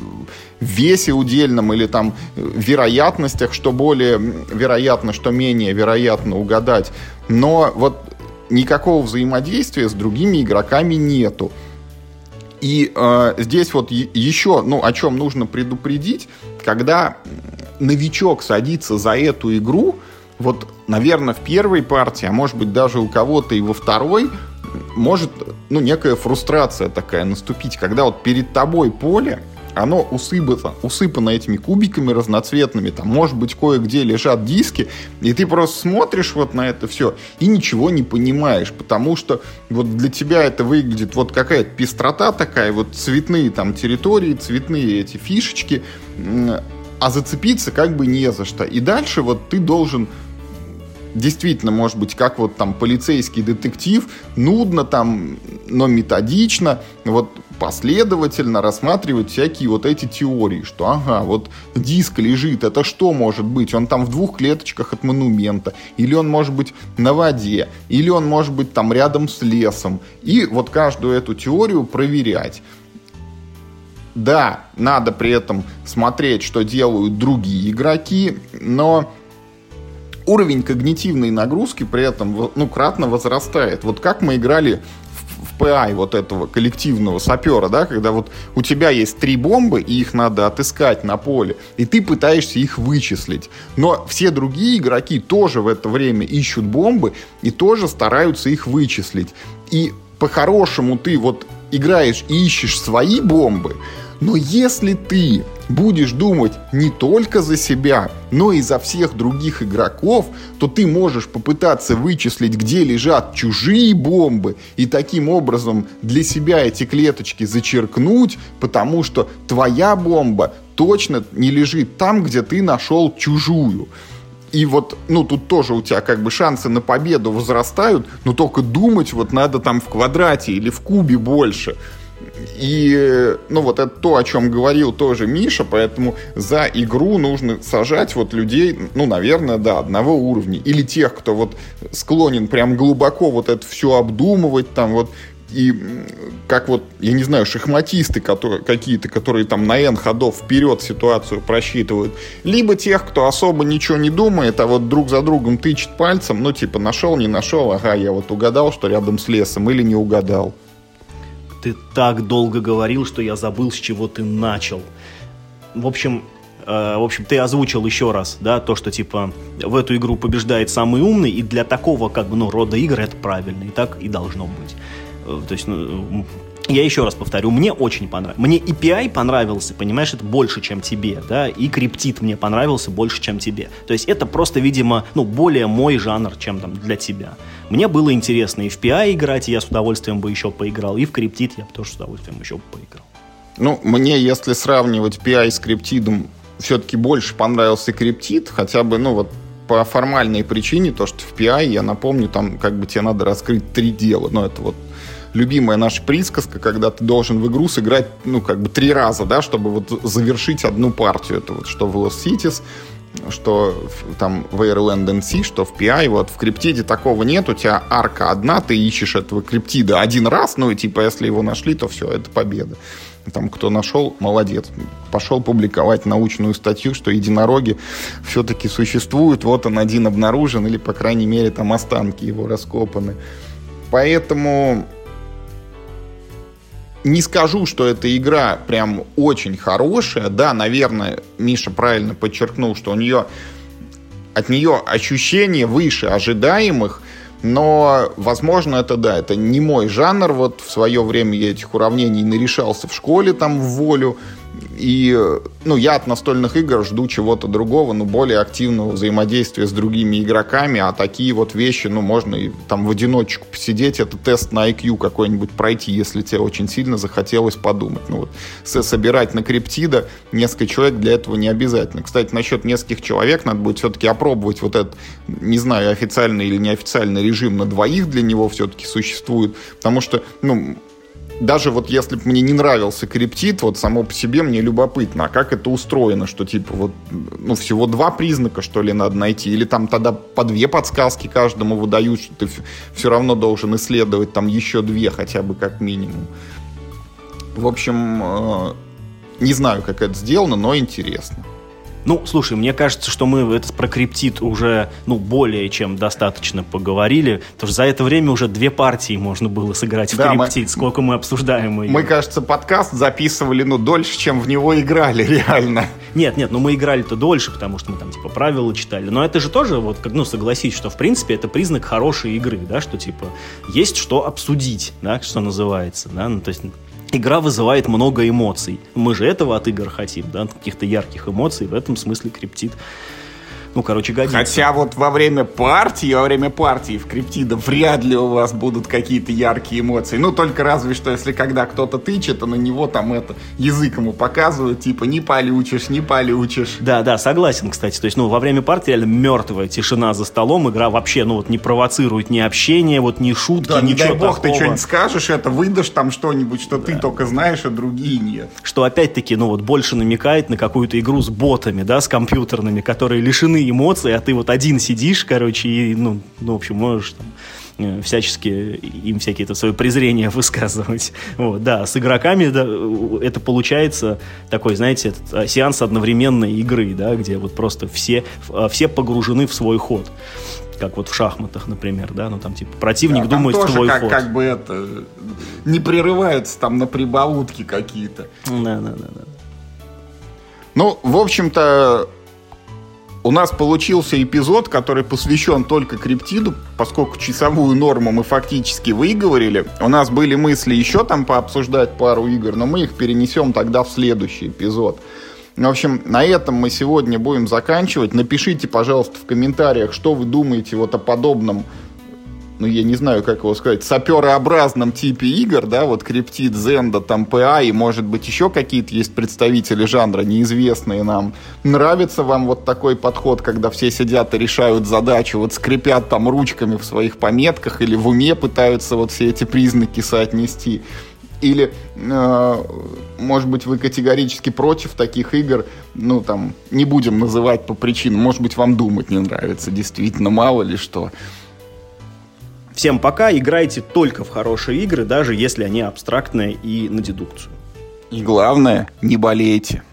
весе удельном или там вероятностях, что более вероятно, что менее вероятно угадать. Но вот никакого взаимодействия с другими игроками нету. И э, здесь вот еще, ну, о чем нужно предупредить, когда новичок садится за эту игру, вот, наверное, в первой партии, а может быть даже у кого-то и во второй, может, ну, некая фрустрация такая наступить, когда вот перед тобой поле, оно усыпано, усыпано этими кубиками разноцветными, там, может быть, кое-где лежат диски, и ты просто смотришь вот на это все и ничего не понимаешь, потому что вот для тебя это выглядит вот какая-то пестрота такая, вот цветные там территории, цветные эти фишечки, а зацепиться как бы не за что. И дальше вот ты должен действительно, может быть, как вот там полицейский детектив, нудно там, но методично, вот последовательно рассматривать всякие вот эти теории, что ага, вот диск лежит, это что может быть? Он там в двух клеточках от монумента, или он может быть на воде, или он может быть там рядом с лесом. И вот каждую эту теорию проверять. Да, надо при этом смотреть, что делают другие игроки, но уровень когнитивной нагрузки при этом ну, кратно возрастает. Вот как мы играли PI вот этого коллективного сапера, да, когда вот у тебя есть три бомбы, и их надо отыскать на поле, и ты пытаешься их вычислить. Но все другие игроки тоже в это время ищут бомбы и тоже стараются их вычислить. И по-хорошему ты вот играешь и ищешь свои бомбы, но если ты будешь думать не только за себя, но и за всех других игроков, то ты можешь попытаться вычислить, где лежат чужие бомбы, и таким образом для себя эти клеточки зачеркнуть, потому что твоя бомба точно не лежит там, где ты нашел чужую. И вот, ну, тут тоже у тебя как бы шансы на победу возрастают, но только думать вот надо там в квадрате или в кубе больше. И, ну, вот это то, о чем говорил тоже Миша, поэтому за игру нужно сажать вот людей, ну, наверное, да, одного уровня. Или тех, кто вот склонен прям глубоко вот это все обдумывать, там вот и как вот, я не знаю, шахматисты которые, какие-то, которые там на N ходов вперед ситуацию просчитывают, либо тех, кто особо ничего не думает, а вот друг за другом тычет пальцем, ну, типа, нашел, не нашел, ага, я вот угадал, что рядом с лесом, или не угадал ты так долго говорил, что я забыл, с чего ты начал. В общем, э, в общем, ты озвучил еще раз, да, то, что, типа, в эту игру побеждает самый умный, и для такого, как бы, ну, рода игр это правильно, и так и должно быть. Э, то есть, ну, я еще раз повторю, мне очень понравилось. Мне EPI понравился, понимаешь, это больше, чем тебе, да, и криптит мне понравился больше, чем тебе. То есть это просто, видимо, ну, более мой жанр, чем там для тебя. Мне было интересно и в PI играть, и я с удовольствием бы еще поиграл, и в криптит я бы тоже с удовольствием еще поиграл. Ну, мне, если сравнивать PI с криптидом, все-таки больше понравился криптид, хотя бы, ну, вот по формальной причине, то, что в PI, я напомню, там как бы тебе надо раскрыть три дела. Ну, это вот любимая наша присказка, когда ты должен в игру сыграть, ну, как бы три раза, да, чтобы вот завершить одну партию. Это вот что в Lost Cities, что там в Airland NC, что в PI, вот в криптиде такого нет, у тебя арка одна, ты ищешь этого криптида один раз, ну и типа если его нашли, то все, это победа. Там кто нашел, молодец. Пошел публиковать научную статью, что единороги все-таки существуют, вот он один обнаружен, или, по крайней мере, там останки его раскопаны. Поэтому не скажу, что эта игра прям очень хорошая. Да, наверное, Миша правильно подчеркнул, что у нее от нее ощущения выше ожидаемых, но, возможно, это да, это не мой жанр. Вот в свое время я этих уравнений нарешался в школе там в волю. И, ну, я от настольных игр жду чего-то другого, ну, более активного взаимодействия с другими игроками, а такие вот вещи, ну, можно и там в одиночку посидеть, это тест на IQ какой-нибудь пройти, если тебе очень сильно захотелось подумать. Ну, вот, собирать на криптида несколько человек для этого не обязательно. Кстати, насчет нескольких человек надо будет все-таки опробовать вот этот, не знаю, официальный или неофициальный режим на двоих для него все-таки существует, потому что, ну, даже вот если бы мне не нравился криптит, вот само по себе мне любопытно, а как это устроено, что типа вот, ну, всего два признака, что ли, надо найти, или там тогда по две подсказки каждому выдают, что ты все равно должен исследовать там еще две хотя бы как минимум. В общем, э, не знаю, как это сделано, но интересно. Ну, слушай, мне кажется, что мы это про криптит уже, ну, более чем достаточно поговорили, потому что за это время уже две партии можно было сыграть в да, криптит, мы, сколько мы обсуждаем ее. Мы, кажется, подкаст записывали, ну, дольше, чем в него играли, реально. Нет, нет, ну мы играли-то дольше, потому что мы там, типа, правила читали. Но это же тоже, вот, как, ну, согласись, что, в принципе, это признак хорошей игры, да, что, типа, есть что обсудить, да, что называется, да, ну, то есть игра вызывает много эмоций. Мы же этого от игр хотим, да, каких-то ярких эмоций. В этом смысле криптит ну, короче, годится. Хотя вот во время партии, во время партии в криптида вряд ли у вас будут какие-то яркие эмоции. Ну, только разве что, если когда кто-то тычет, а на него там это язык ему показывают, типа, не получишь, не получишь. Да, да, согласен, кстати. То есть, ну, во время партии реально мертвая тишина за столом, игра вообще, ну, вот не провоцирует ни общение, вот ни шутки, да, ничего не дай бог такого. ты что-нибудь скажешь, это выдашь там что-нибудь, что да. ты только знаешь, а другие нет. Что опять-таки, ну, вот больше намекает на какую-то игру с ботами, да, с компьютерными, которые лишены лишены эмоций, а ты вот один сидишь, короче, и, ну, ну в общем, можешь там э, всячески им всякие это свое презрение высказывать. Вот, да, с игроками да, это получается такой, знаете, этот, а, сеанс одновременной игры, да, где вот просто все, а, все погружены в свой ход. Как вот в шахматах, например, да, ну там типа противник да, думает тоже твой как, ход. как бы это не прерываются там на прибаутки какие-то. Да, да, да, да. Ну, в общем-то, у нас получился эпизод, который посвящен только криптиду, поскольку часовую норму мы фактически выговорили. У нас были мысли еще там пообсуждать пару игр, но мы их перенесем тогда в следующий эпизод. В общем, на этом мы сегодня будем заканчивать. Напишите, пожалуйста, в комментариях, что вы думаете вот о подобном ну, я не знаю, как его сказать, саперообразном типе игр, да, вот Криптит, Зенда, там, ПА, и, может быть, еще какие-то есть представители жанра, неизвестные нам. Нравится вам вот такой подход, когда все сидят и решают задачу, вот скрипят там ручками в своих пометках или в уме пытаются вот все эти признаки соотнести? Или, э, может быть, вы категорически против таких игр, ну, там, не будем называть по причинам, может быть, вам думать не нравится, действительно, мало ли что. Всем пока, играйте только в хорошие игры, даже если они абстрактные и на дедукцию. И главное, не болейте.